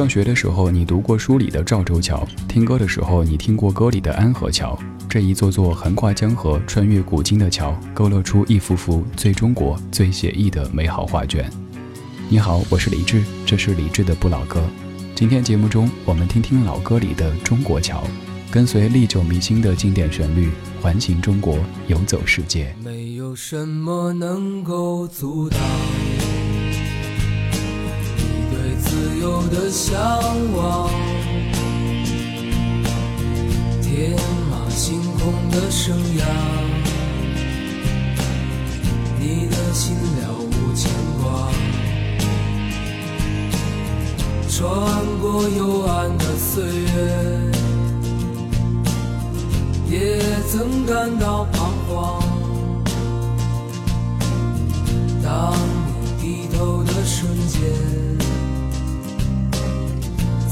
上学的时候，你读过书里的赵州桥；听歌的时候，你听过歌里的安河桥。这一座座横跨江河、穿越古今的桥，勾勒出一幅幅最中国、最写意的美好画卷。你好，我是李志，这是李志的不老歌。今天节目中，我们听听老歌里的中国桥，跟随历久弥新的经典旋律，环行中国，游走世界。没有什么能够阻挡。的向往，天马行空的生涯，你的心了无牵挂。穿过幽暗的岁月，也曾感到彷徨。当你低头的瞬间。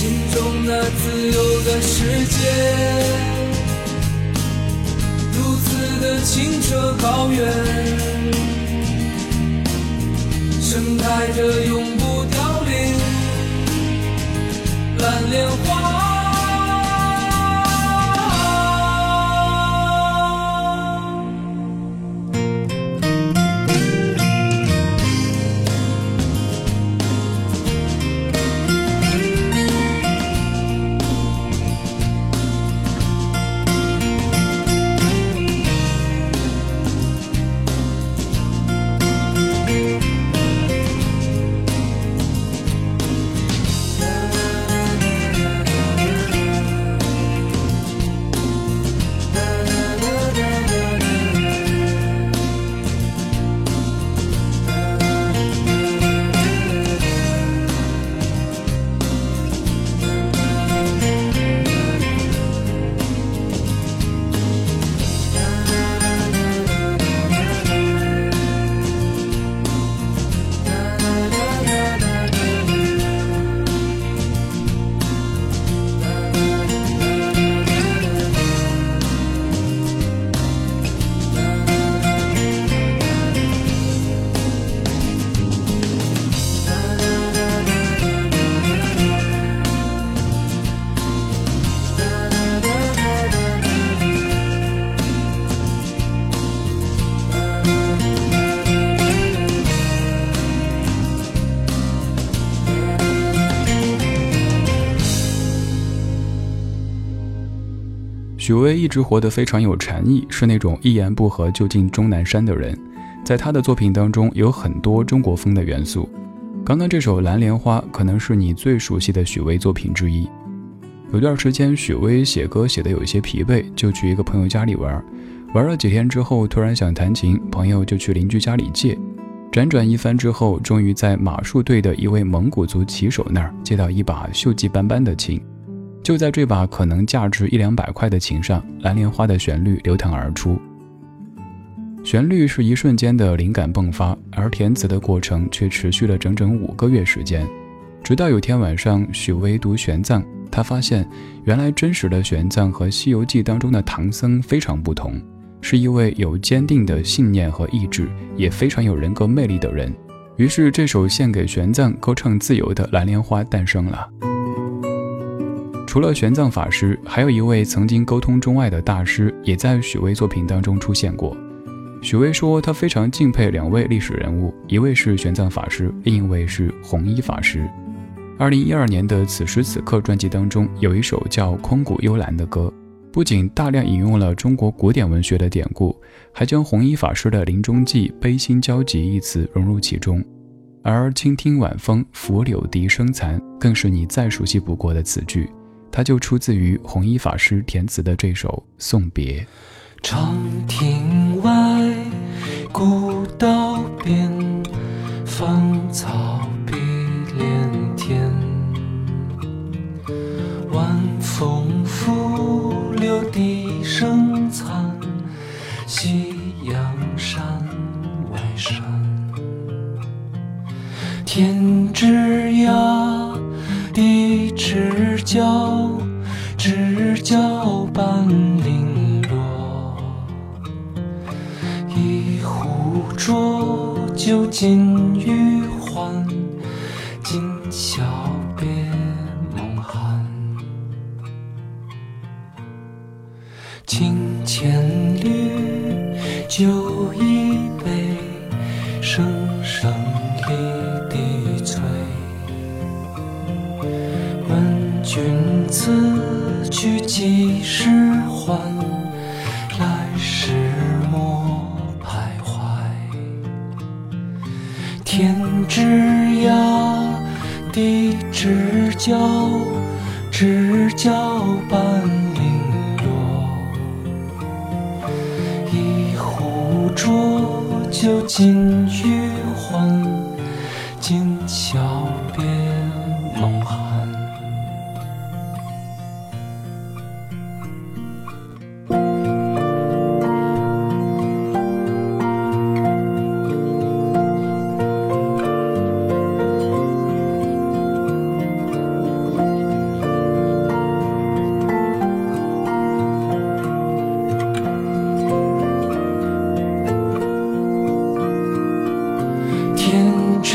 心中那自由的世界。如此的清澈高远盛开着永不凋零蓝莲花。许巍一直活得非常有禅意，是那种一言不合就进终南山的人。在他的作品当中，有很多中国风的元素。刚刚这首《蓝莲花》可能是你最熟悉的许巍作品之一。有段时间，许巍写歌写得有些疲惫，就去一个朋友家里玩。玩了几天之后，突然想弹琴，朋友就去邻居家里借。辗转一番之后，终于在马术队的一位蒙古族骑手那儿借到一把锈迹斑斑的琴。就在这把可能价值一两百块的琴上，蓝莲花的旋律流淌而出。旋律是一瞬间的灵感迸发，而填词的过程却持续了整整五个月时间。直到有天晚上，许巍读玄奘，他发现原来真实的玄奘和《西游记》当中的唐僧非常不同，是一位有坚定的信念和意志，也非常有人格魅力的人。于是，这首献给玄奘、歌唱自由的《蓝莲花》诞生了。除了玄奘法师，还有一位曾经沟通中外的大师，也在许巍作品当中出现过。许巍说，他非常敬佩两位历史人物，一位是玄奘法师，另一位是弘一法师。二零一二年的《此时此刻》专辑当中，有一首叫《空谷幽兰》的歌，不仅大量引用了中国古典文学的典故，还将弘一法师的临终记“悲心交集”一词融入其中。而“倾听晚风拂柳笛声残”更是你再熟悉不过的词句，它就出自于弘一法师填词的这首《送别》。长亭外，古道边，芳草碧连天。晚风拂柳笛声残，尽余欢，今宵别梦寒。情千缕，酒一杯，声声离笛催。问君此去几时还？枝桠的枝角，知交半零落。一壶浊酒尽余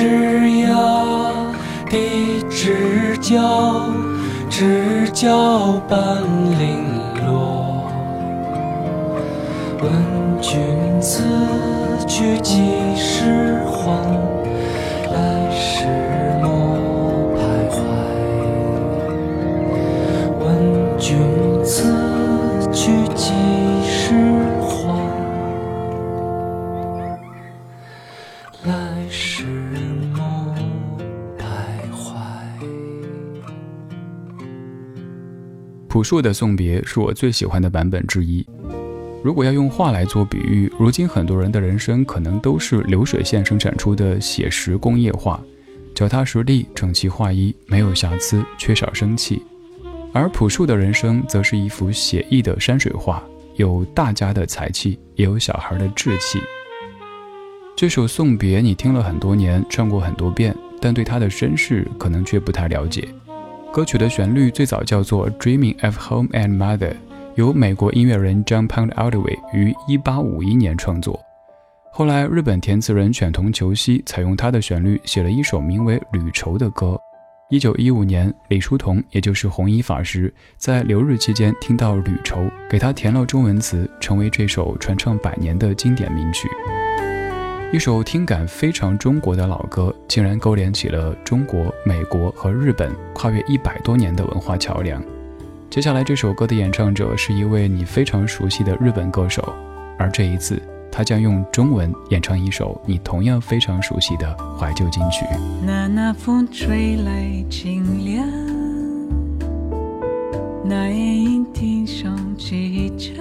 枝丫的枝角，枝角般零落。问君此去几时还？树的送别是我最喜欢的版本之一。如果要用画来做比喻，如今很多人的人生可能都是流水线生产出的写实工业画，脚踏实地，整齐划一，没有瑕疵，缺少生气。而朴树的人生则是一幅写意的山水画，有大家的才气，也有小孩的志气。这首送别你听了很多年，唱过很多遍，但对他的身世可能却不太了解。歌曲的旋律最早叫做《Dreaming of Home and Mother》，由美国音乐人 John Pound Oldway 于1851年创作。后来，日本填词人犬童球希采用他的旋律写了一首名为《旅愁》的歌。1915年，李叔同，也就是弘一法师，在留日期间听到《旅愁》，给他填了中文词，成为这首传唱百年的经典名曲。一首听感非常中国的老歌，竟然勾连起了中国、美国和日本跨越一百多年的文化桥梁。接下来这首歌的演唱者是一位你非常熟悉的日本歌手，而这一次他将用中文演唱一首你同样非常熟悉的怀旧金曲。那那风吹来清凉，那夜莺啼声几声，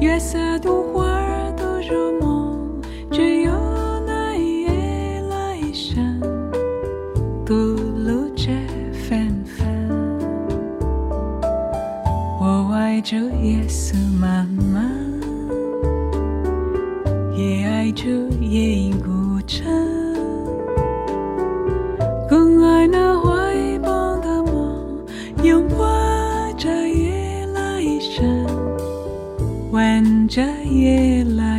月色独花儿入梦，只有那一夜来生，独露着芬芬。我爱着夜色漫漫，也爱着夜莺孤城，更爱那怀抱的梦，拥抱着夜来生，吻着夜来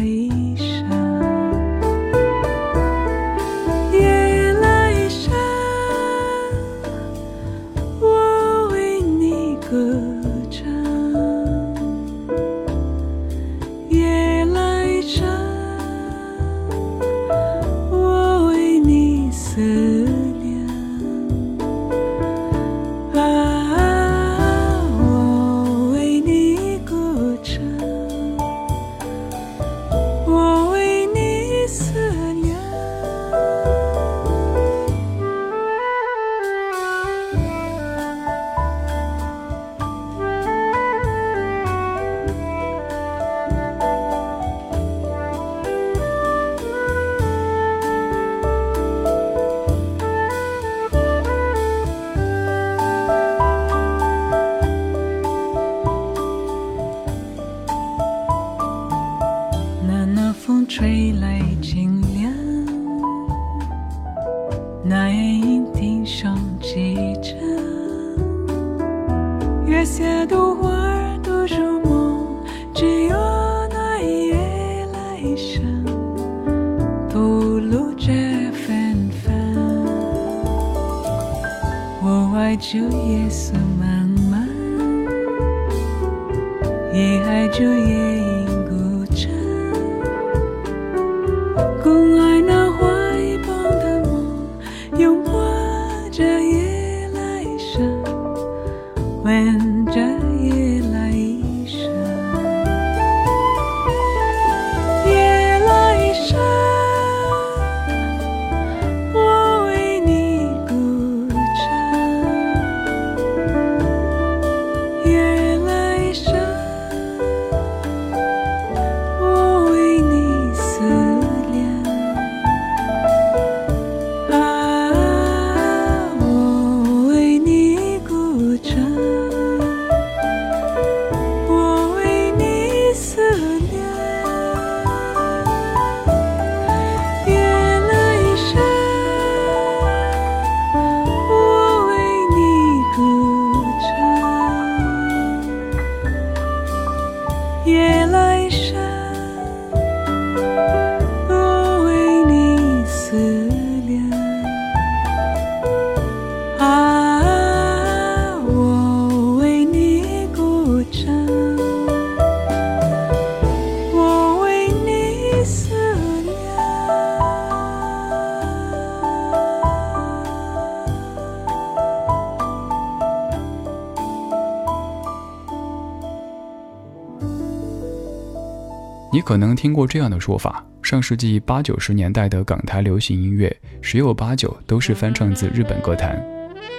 可能听过这样的说法：上世纪八九十年代的港台流行音乐，十有八九都是翻唱自日本歌坛。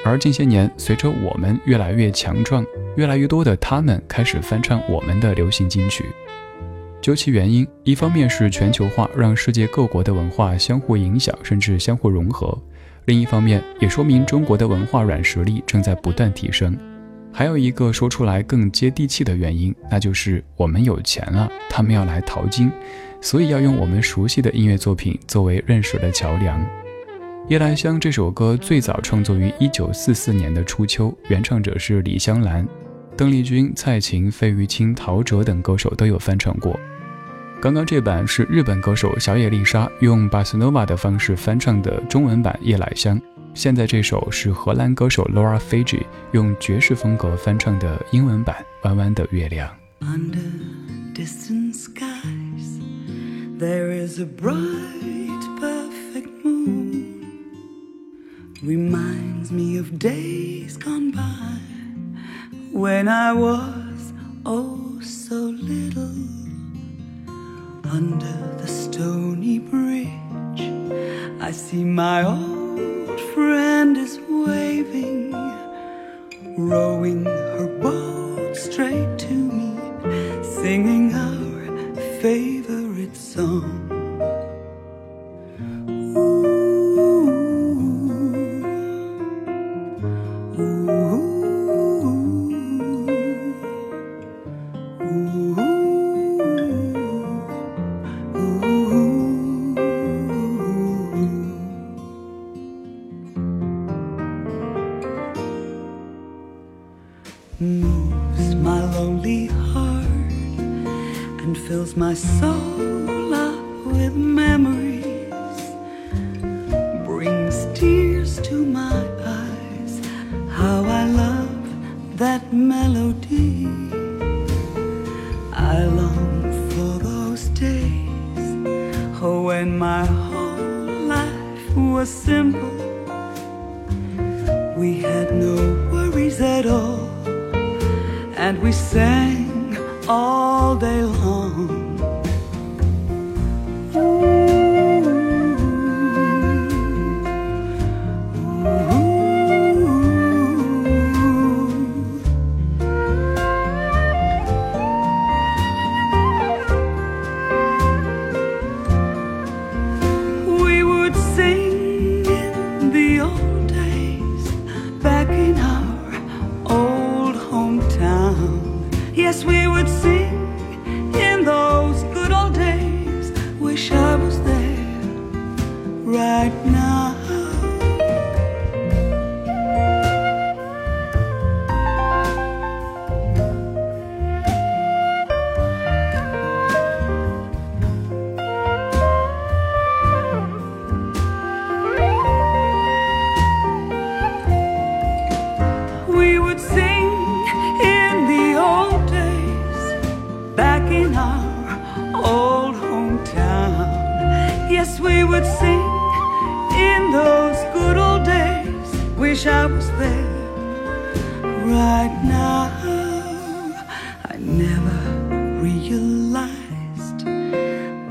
而近些年，随着我们越来越强壮，越来越多的他们开始翻唱我们的流行金曲。究其原因，一方面是全球化让世界各国的文化相互影响，甚至相互融合；另一方面，也说明中国的文化软实力正在不断提升。还有一个说出来更接地气的原因，那就是我们有钱了，他们要来淘金，所以要用我们熟悉的音乐作品作为认识的桥梁。《夜来香》这首歌最早创作于1944年的初秋，原唱者是李香兰，邓丽君、蔡琴、费玉清、陶喆等歌手都有翻唱过。刚刚这版是日本歌手小野丽莎用巴斯诺瓦的方式翻唱的中文版《夜来香》。现在这首是荷兰歌手 Laura Fiji 用爵士风格翻唱的英文版《弯弯的月亮》。 Under distant skies, there is a bright, perfect moon. Reminds me of days gone by when I was oh so little. Under the stony bridge, I see my old friend is waving rowing her boat straight to me, singing our favorite song. My soul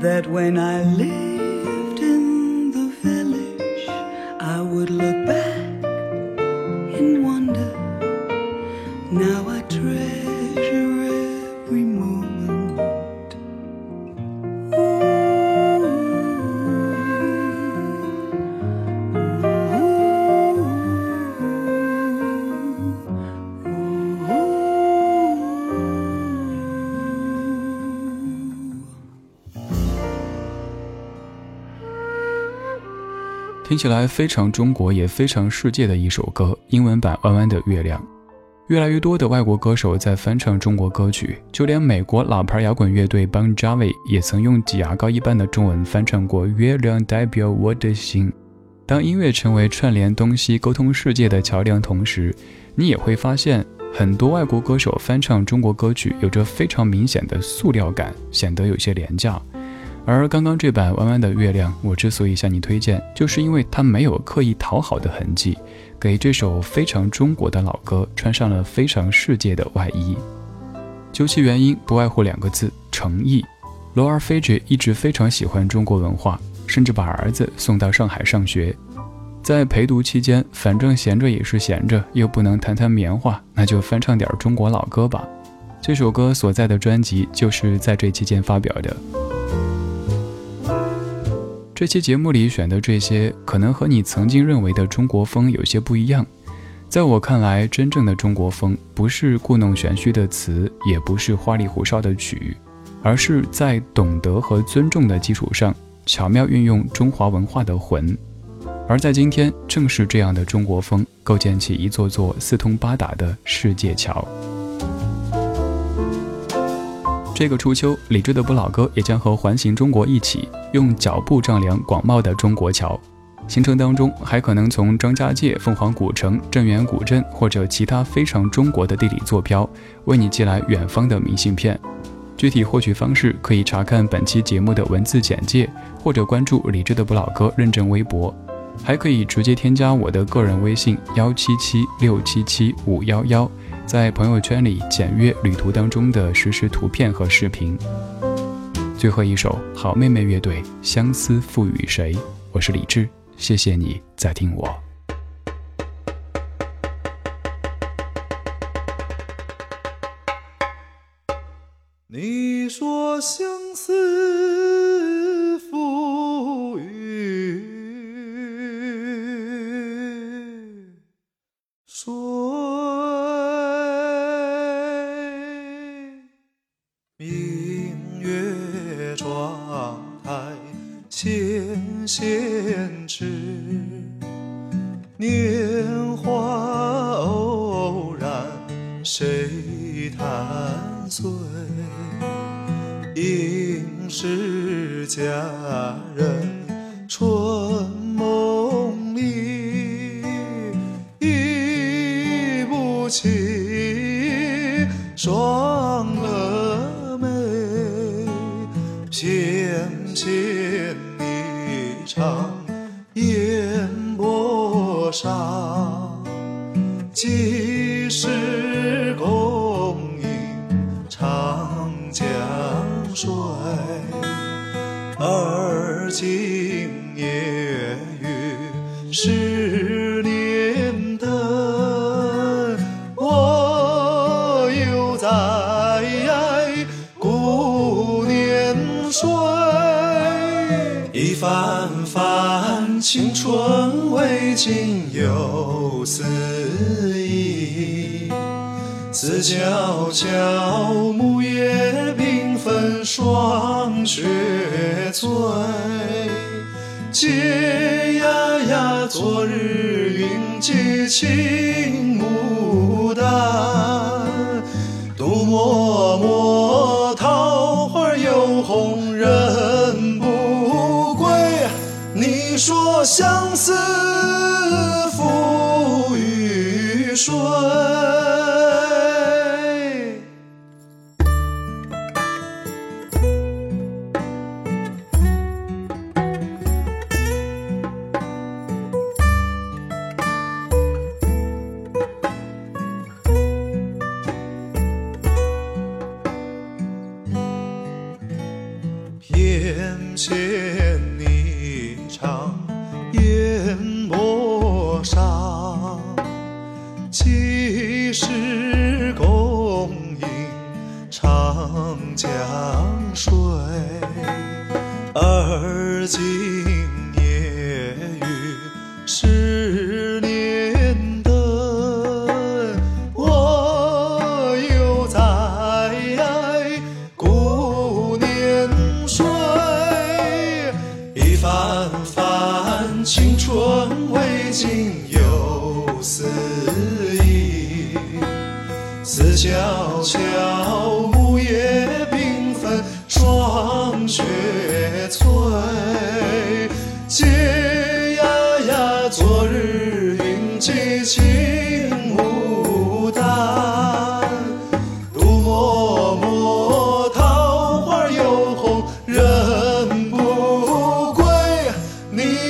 that when I lived 听起来非常中国也非常世界的一首歌，英文版《弯弯的月亮》。越来越多的外国歌手在翻唱中国歌曲，就连美国老牌摇滚乐队 Bon Jovi 也曾用挤牙膏一般的中文翻唱过《月亮代表我的心》。当音乐成为串联东西、沟通世界的桥梁同时，你也会发现，很多外国歌手翻唱中国歌曲有着非常明显的塑料感，显得有些廉价。而刚刚这版《弯弯的月亮》，我之所以向你推荐，就是因为它没有刻意讨好的痕迹，给这首非常中国的老歌穿上了非常世界的外衣。究其原因，不外乎两个字：诚意。罗尔菲爵一直非常喜欢中国文化，甚至把儿子送到上海上学。在陪读期间，反正闲着也是闲着，又不能弹弹棉花，那就翻唱点中国老歌吧。这首歌所在的专辑就是在这期间发表的。这期节目里选的这些，可能和你曾经认为的中国风有些不一样。在我看来，真正的中国风不是故弄玄虚的词，也不是花里胡哨的曲，而是在懂得和尊重的基础上，巧妙运用中华文化的魂。而在今天，正是这样的中国风，构建起一座座四通八达的世界桥。这个初秋，理智的不老歌也将和环形中国一起，用脚步丈量广袤的中国桥。行程当中还可能从张家界、凤凰古城、镇远古镇或者其他非常中国的地理坐标，为你寄来远方的明信片。具体获取方式可以查看本期节目的文字简介，或者关注理智的不老歌认证微博，还可以直接添加我的个人微信幺七七六七七五幺幺。在朋友圈里简约旅途当中的实时图片和视频。最后一首好妹妹乐队，相思赋予谁？我是李志，谢谢你在听我。你说相。先知几时共饮长江水？而今夜雨十年灯，我又在顾年岁。一番番青春未尽又思，思悄悄，木叶缤纷，霜雪催。嗟呀呀，昨日云髻青牡丹，独默默，桃花又红人不归。你说相思赋予谁？江水？而今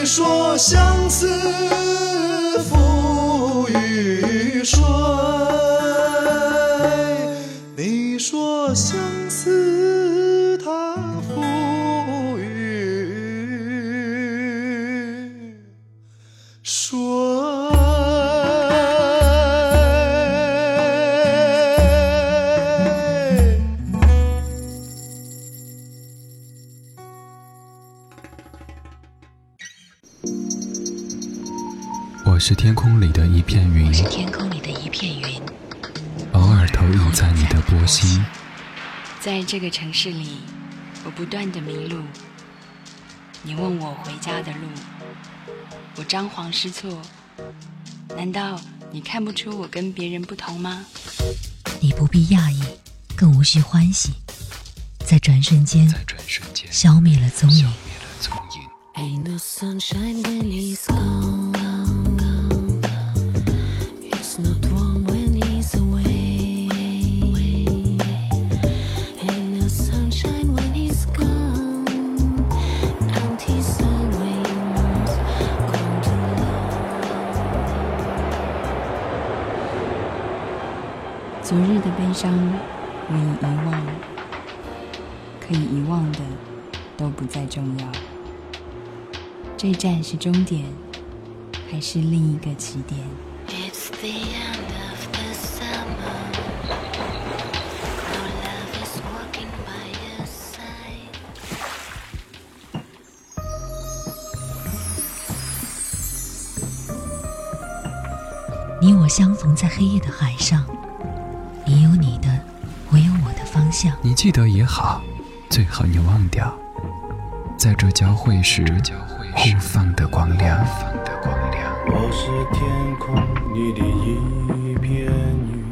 说相思。这个城市里，我不断的迷路。你问我回家的路，我张皇失措。难道你看不出我跟别人不同吗？你不必讶异，更无需欢喜，在转瞬间在转瞬间消灭了踪影。这站是终点，还是另一个起点？你我相逢在黑夜的海上，你有你的，我有我的方向。你记得也好，最好你忘掉。在这交汇时。互放的光亮。我是天空里的一片云，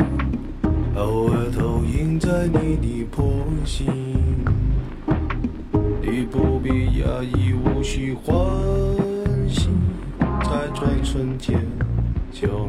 偶尔投影在你的波心。你不必压抑，无需欢喜，在转瞬间就。